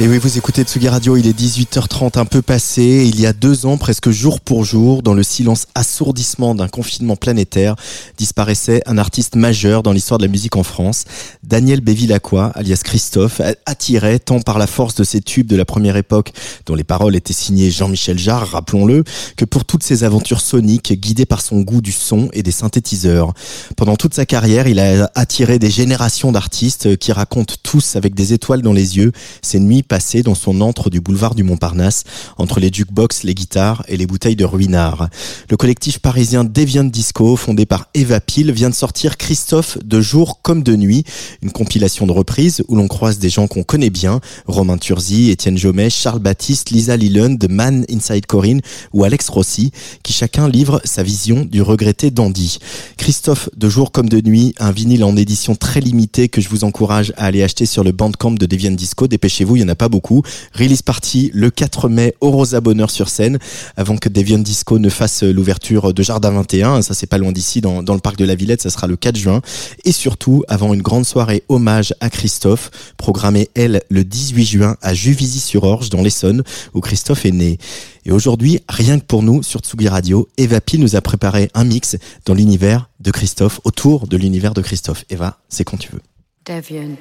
Et oui, vous écoutez Tsugi Radio, il est 18h30 un peu passé. Il y a deux ans, presque jour pour jour, dans le silence assourdissement d'un confinement planétaire, disparaissait un artiste majeur dans l'histoire de la musique en France. Daniel Bévilacqua, alias Christophe, attirait tant par la force de ses tubes de la première époque, dont les paroles étaient signées Jean-Michel Jarre, rappelons-le, que pour toutes ses aventures soniques, guidées par son goût du son et des synthétiseurs. Pendant toute sa carrière, il a attiré des générations d'artistes qui racontent tous avec des étoiles dans les yeux ces nuits passé dans son antre du boulevard du Montparnasse, entre les jukebox, les guitares et les bouteilles de ruinard. Le collectif parisien Deviant Disco, fondé par Eva Peel, vient de sortir Christophe de jour comme de nuit, une compilation de reprises où l'on croise des gens qu'on connaît bien, Romain Turzi, Étienne Jomet, Charles Baptiste, Lisa Leland, Man Inside Corinne ou Alex Rossi, qui chacun livre sa vision du regretté Dandy. Christophe de jour comme de nuit, un vinyle en édition très limitée que je vous encourage à aller acheter sur le bandcamp de Deviant Disco. Dépêchez-vous, il y en a pas beaucoup. Release party le 4 mai au Rosa Bonheur sur scène, avant que Deviant Disco ne fasse l'ouverture de Jardin 21. Ça, c'est pas loin d'ici, dans, dans le parc de la Villette. Ça sera le 4 juin. Et surtout, avant une grande soirée hommage à Christophe, programmée, elle, le 18 juin à Juvisy-sur-Orge, dans l'Essonne, où Christophe est né. Et aujourd'hui, rien que pour nous, sur Tsugi Radio, Eva Pi nous a préparé un mix dans l'univers de Christophe, autour de l'univers de Christophe. Eva, c'est quand tu veux. Deviant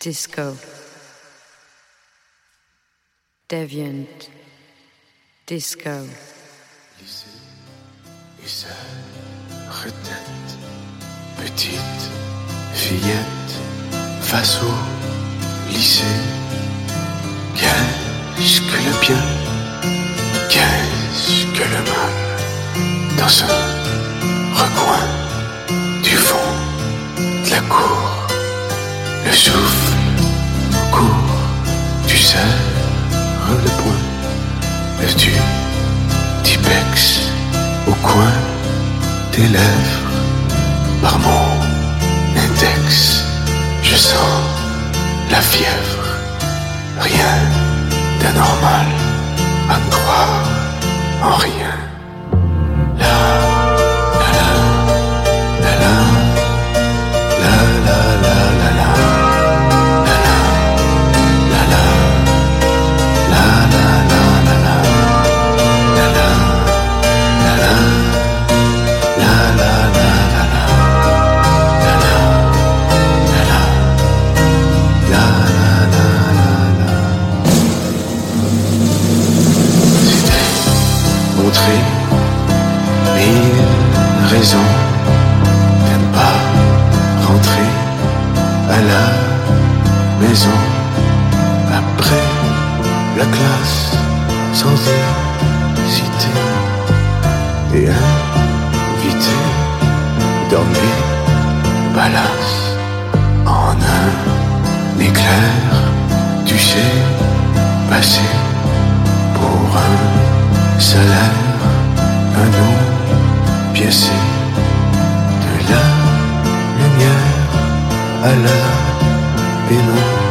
Disco. Deviant Disco. Sa retraite, petite fillette face au lycée. Qu'est-ce que le bien, qu'est-ce que le mal? Dans ce recoin du fond de la cour, le souffle court, tu sais le point. Le du Tipex au coin des lèvres par mon index je sens la fièvre. Rien d'anormal à croire en rien de ne pas rentrer à la maison. Après la classe sans hésiter et inviter dormir balasse en un éclair tu sais passer pour un salaire un nom piécé à l'heure et non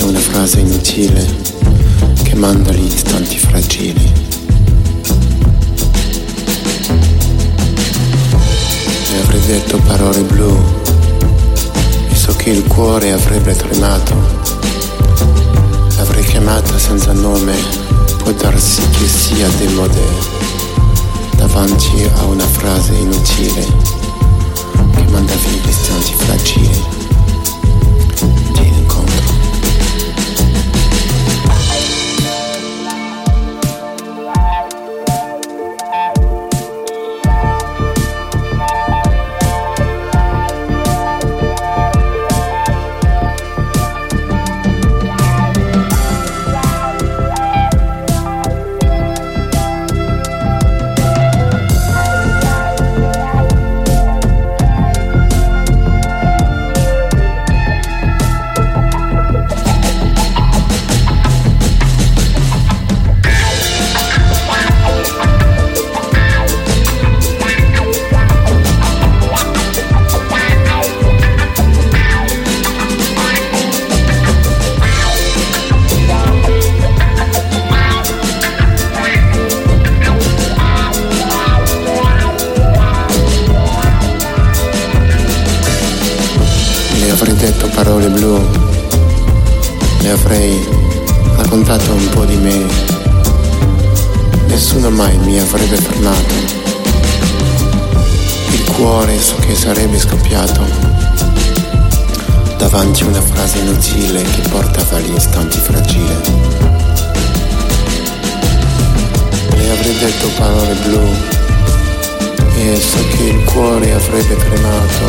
c'è una frase inutile che manda gli istanti fragili. E avrei detto parole blu e so che il cuore avrebbe tremato. L'avrei chiamata senza nome, può darsi che sia demode davanti a una frase inutile che manda via gli istanti fragili. promessa che il cuore avrebbe cremato,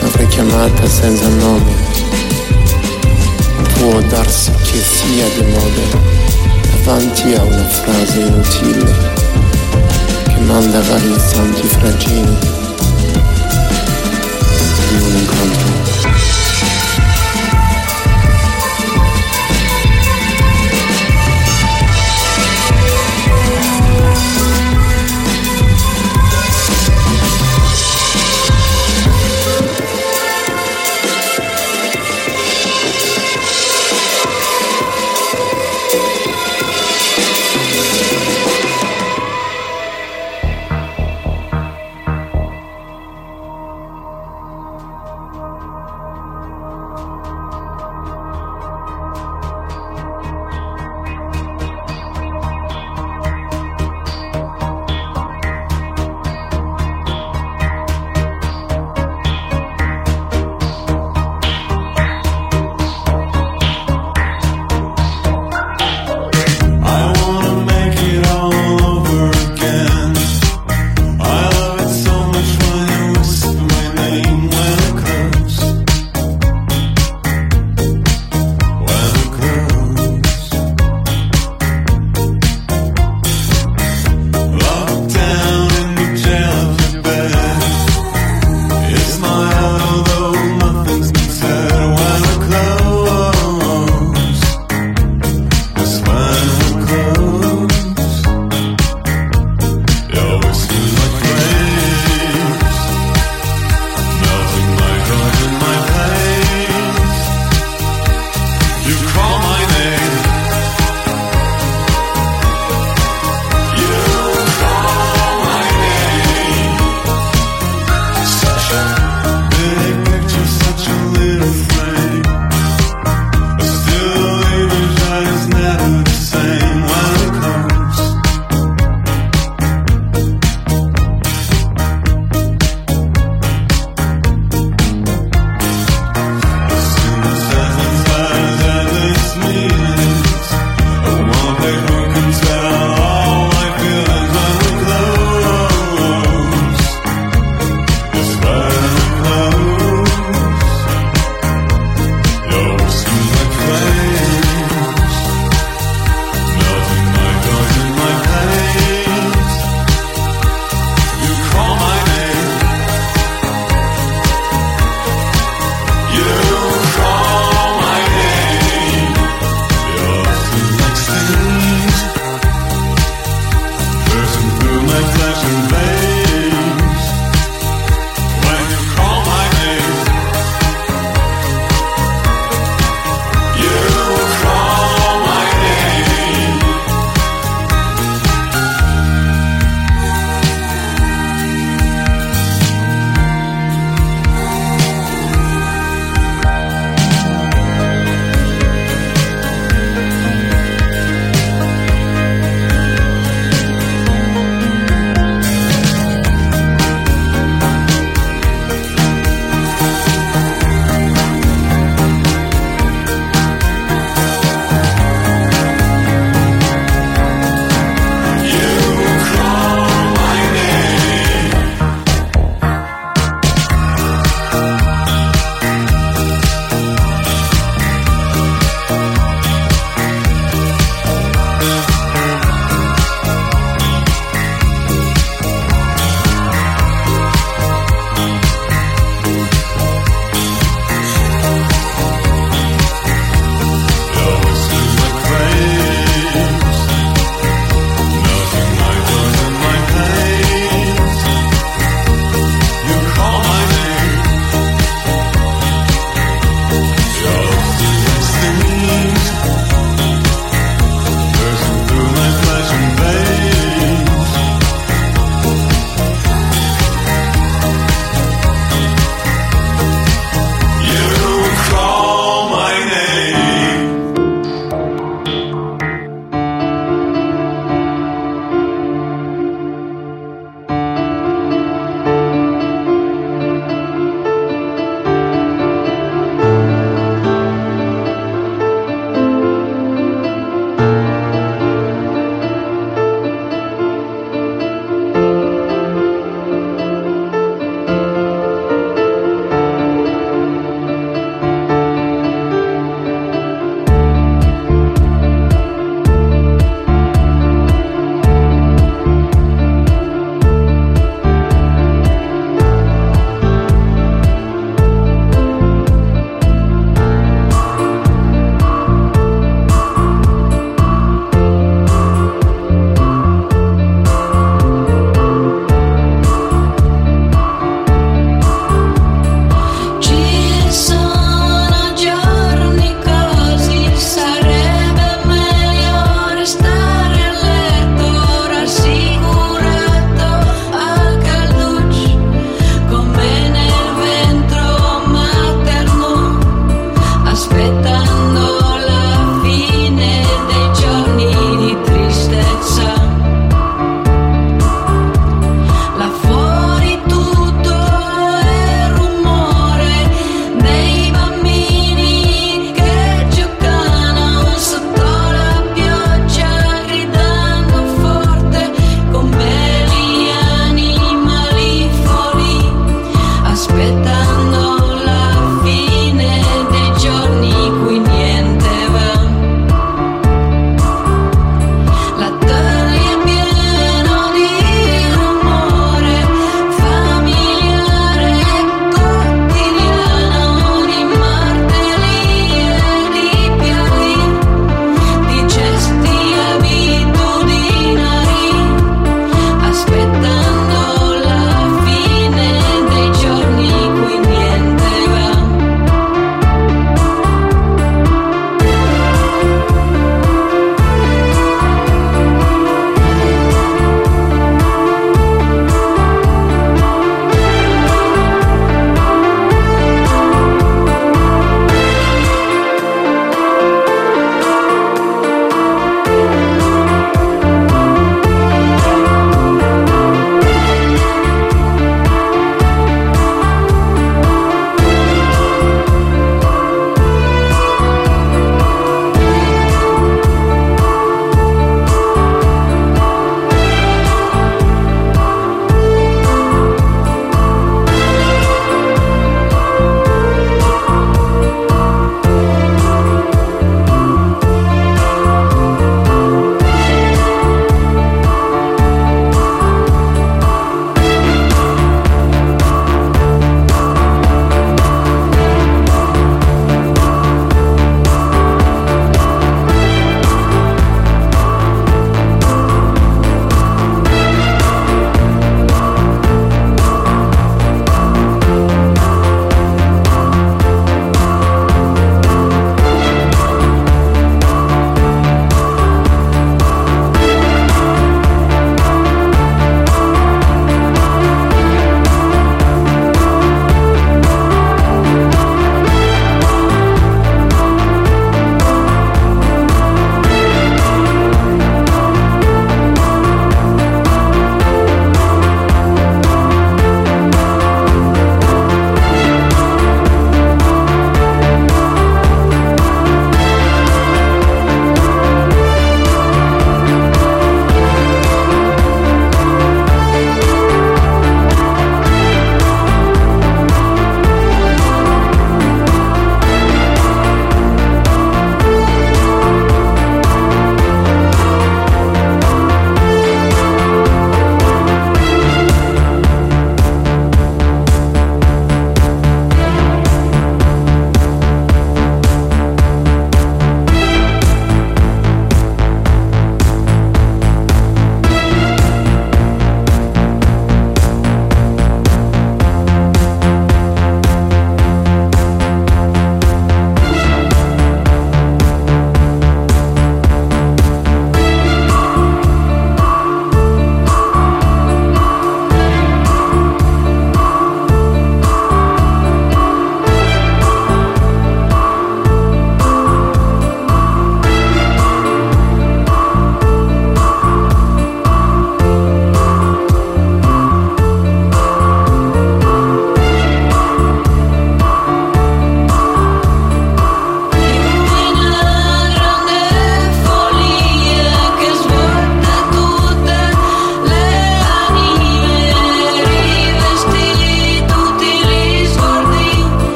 l'avrei chiamata senza nome. Può darsi che sia di moda davanti a una frase inutile che manda vari santi fragili di un incontro.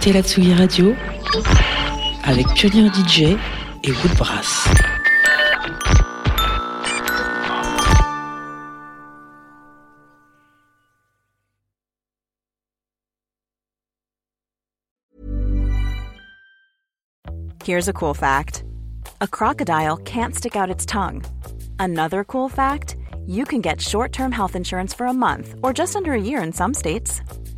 Écoutez la Tsugi Radio avec Pionnier DJ et Woodbrass. Here's a cool fact a crocodile can't stick out its tongue. Another cool fact you can get short term health insurance for a month or just under a year in some states.